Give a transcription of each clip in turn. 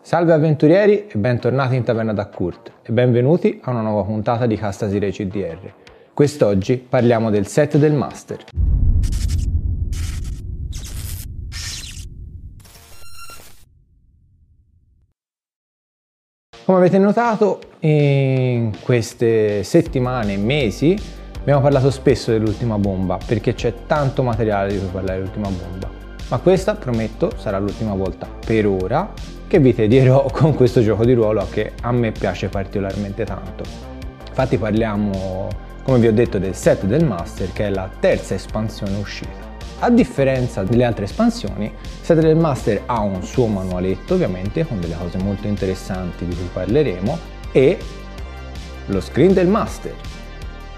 Salve avventurieri e bentornati in Taverna da Kurt e benvenuti a una nuova puntata di Castasire CDR. Quest'oggi parliamo del set del Master. Come avete notato in queste settimane e mesi abbiamo parlato spesso dell'ultima bomba perché c'è tanto materiale di cui parlare dell'ultima bomba. Ma questa, prometto, sarà l'ultima volta per ora che vi tedierò con questo gioco di ruolo che a me piace particolarmente tanto. Infatti parliamo, come vi ho detto, del set del Master che è la terza espansione uscita. A differenza delle altre espansioni, set del Master ha un suo manualetto ovviamente con delle cose molto interessanti di cui parleremo e lo screen del Master,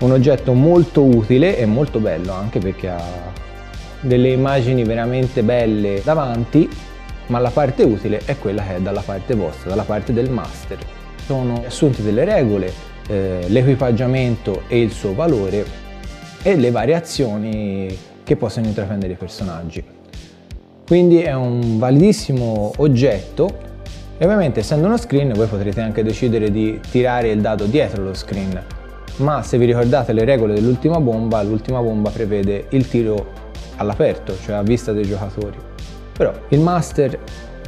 un oggetto molto utile e molto bello anche perché ha delle immagini veramente belle davanti ma la parte utile è quella che è dalla parte vostra, dalla parte del master. Sono assunte delle regole, eh, l'equipaggiamento e il suo valore e le variazioni che possono intraprendere i personaggi. Quindi è un validissimo oggetto e ovviamente essendo uno screen voi potrete anche decidere di tirare il dado dietro lo screen ma se vi ricordate le regole dell'ultima bomba, l'ultima bomba prevede il tiro all'aperto, cioè a vista dei giocatori. Però il master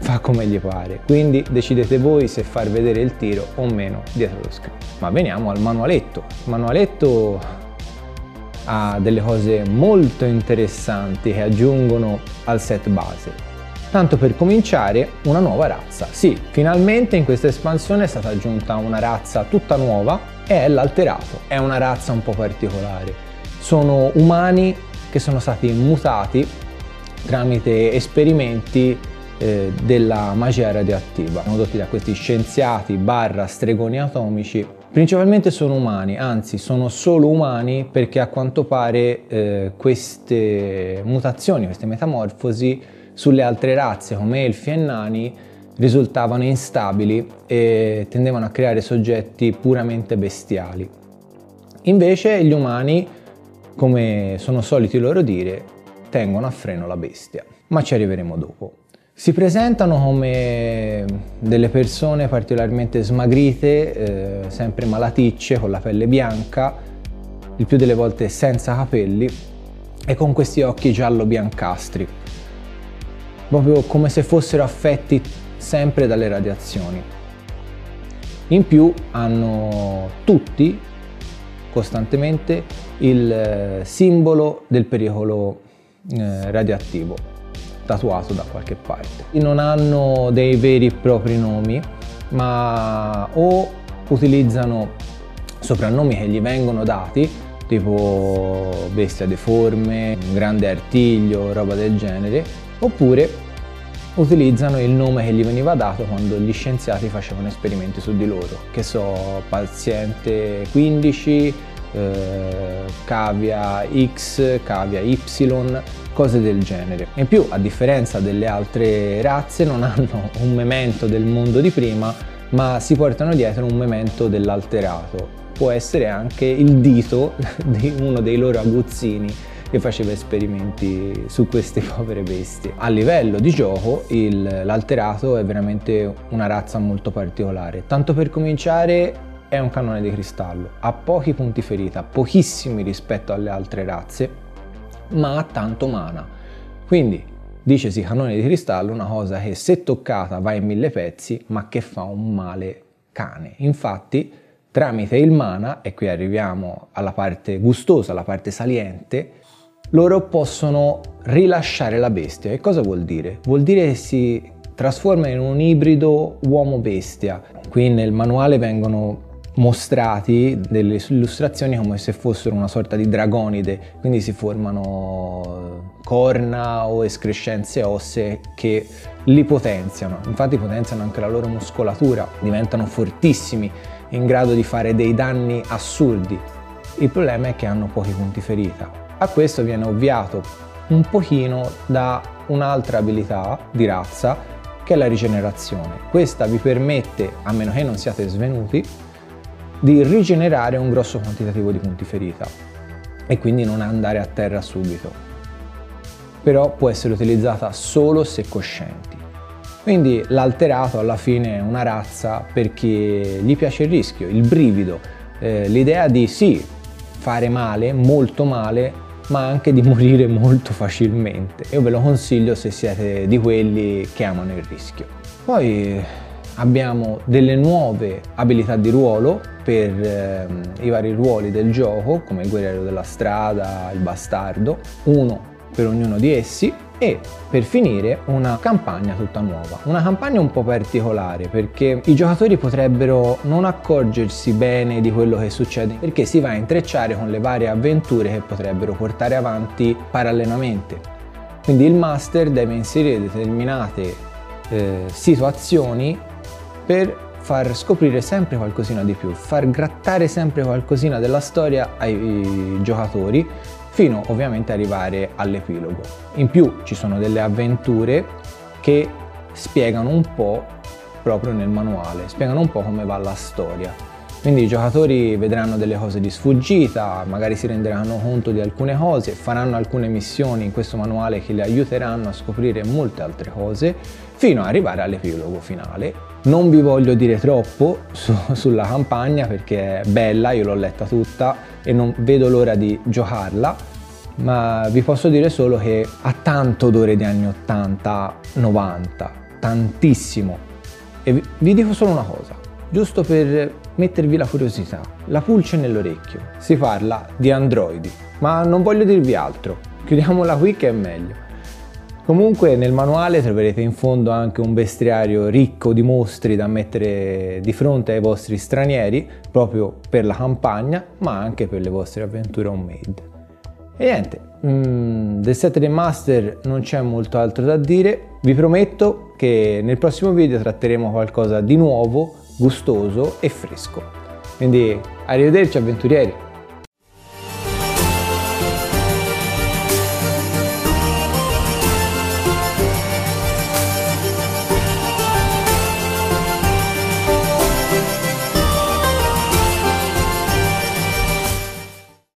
fa come gli pare, quindi decidete voi se far vedere il tiro o meno dietro lo schermo. Ma veniamo al manualetto. Il manualetto ha delle cose molto interessanti che aggiungono al set base. Tanto per cominciare, una nuova razza. Sì, finalmente in questa espansione è stata aggiunta una razza tutta nuova e è l'alterato. È una razza un po' particolare. Sono umani che sono stati mutati tramite esperimenti eh, della magia radioattiva prodotti da questi scienziati barra stregoni atomici. Principalmente sono umani anzi sono solo umani perché a quanto pare eh, queste mutazioni queste metamorfosi sulle altre razze come elfi e nani risultavano instabili e tendevano a creare soggetti puramente bestiali. Invece gli umani come sono soliti loro dire tengono a freno la bestia, ma ci arriveremo dopo. Si presentano come delle persone particolarmente smagrite, eh, sempre malaticce, con la pelle bianca, il più delle volte senza capelli e con questi occhi giallo-biancastri, proprio come se fossero affetti sempre dalle radiazioni. In più hanno tutti costantemente il eh, simbolo del pericolo eh, radioattivo tatuato da qualche parte. Non hanno dei veri e propri nomi, ma o utilizzano soprannomi che gli vengono dati, tipo bestia deforme, grande artiglio, roba del genere, oppure utilizzano il nome che gli veniva dato quando gli scienziati facevano esperimenti su di loro, che so, paziente 15, eh, cavia X, cavia Y, cose del genere. In più, a differenza delle altre razze, non hanno un memento del mondo di prima, ma si portano dietro un memento dell'alterato. Può essere anche il dito di uno dei loro aguzzini che faceva esperimenti su queste povere bestie. A livello di gioco l'alterato è veramente una razza molto particolare. Tanto per cominciare è un cannone di cristallo, ha pochi punti ferita, pochissimi rispetto alle altre razze, ma ha tanto mana. Quindi dicesi cannone di cristallo una cosa che se toccata va in mille pezzi, ma che fa un male cane. Infatti, tramite il mana, e qui arriviamo alla parte gustosa, alla parte saliente, loro possono rilasciare la bestia. E cosa vuol dire? Vuol dire che si trasforma in un ibrido uomo-bestia. Qui nel manuale vengono mostrati delle illustrazioni come se fossero una sorta di dragonide, quindi si formano corna o escrescenze ossee che li potenziano, infatti potenziano anche la loro muscolatura, diventano fortissimi, in grado di fare dei danni assurdi. Il problema è che hanno pochi punti ferita. A questo viene ovviato un pochino da un'altra abilità di razza che è la rigenerazione. Questa vi permette, a meno che non siate svenuti, di rigenerare un grosso quantitativo di punti ferita e quindi non andare a terra subito. Però può essere utilizzata solo se coscienti. Quindi l'alterato alla fine è una razza per chi gli piace il rischio, il brivido, eh, l'idea di sì, fare male, molto male, ma anche di morire molto facilmente. Io ve lo consiglio se siete di quelli che amano il rischio. Poi abbiamo delle nuove abilità di ruolo per eh, i vari ruoli del gioco, come il guerriero della strada, il bastardo, uno per ognuno di essi e per finire una campagna tutta nuova. Una campagna un po' particolare perché i giocatori potrebbero non accorgersi bene di quello che succede perché si va a intrecciare con le varie avventure che potrebbero portare avanti parallelamente. Quindi il master deve inserire determinate eh, situazioni per far scoprire sempre qualcosina di più, far grattare sempre qualcosina della storia ai giocatori fino ovviamente ad arrivare all'epilogo. In più ci sono delle avventure che spiegano un po' proprio nel manuale, spiegano un po' come va la storia. Quindi i giocatori vedranno delle cose di sfuggita, magari si renderanno conto di alcune cose, faranno alcune missioni in questo manuale che li aiuteranno a scoprire molte altre cose, fino ad arrivare all'epilogo finale. Non vi voglio dire troppo su, sulla campagna perché è bella, io l'ho letta tutta e non vedo l'ora di giocarla, ma vi posso dire solo che ha tanto odore di anni 80-90, tantissimo. E vi dico solo una cosa, giusto per mettervi la curiosità, la pulce nell'orecchio. Si parla di androidi, ma non voglio dirvi altro, chiudiamola qui che è meglio. Comunque nel manuale troverete in fondo anche un bestiario ricco di mostri da mettere di fronte ai vostri stranieri, proprio per la campagna, ma anche per le vostre avventure homemade. E niente, mm, del set remaster non c'è molto altro da dire, vi prometto che nel prossimo video tratteremo qualcosa di nuovo, gustoso e fresco. Quindi arrivederci avventurieri!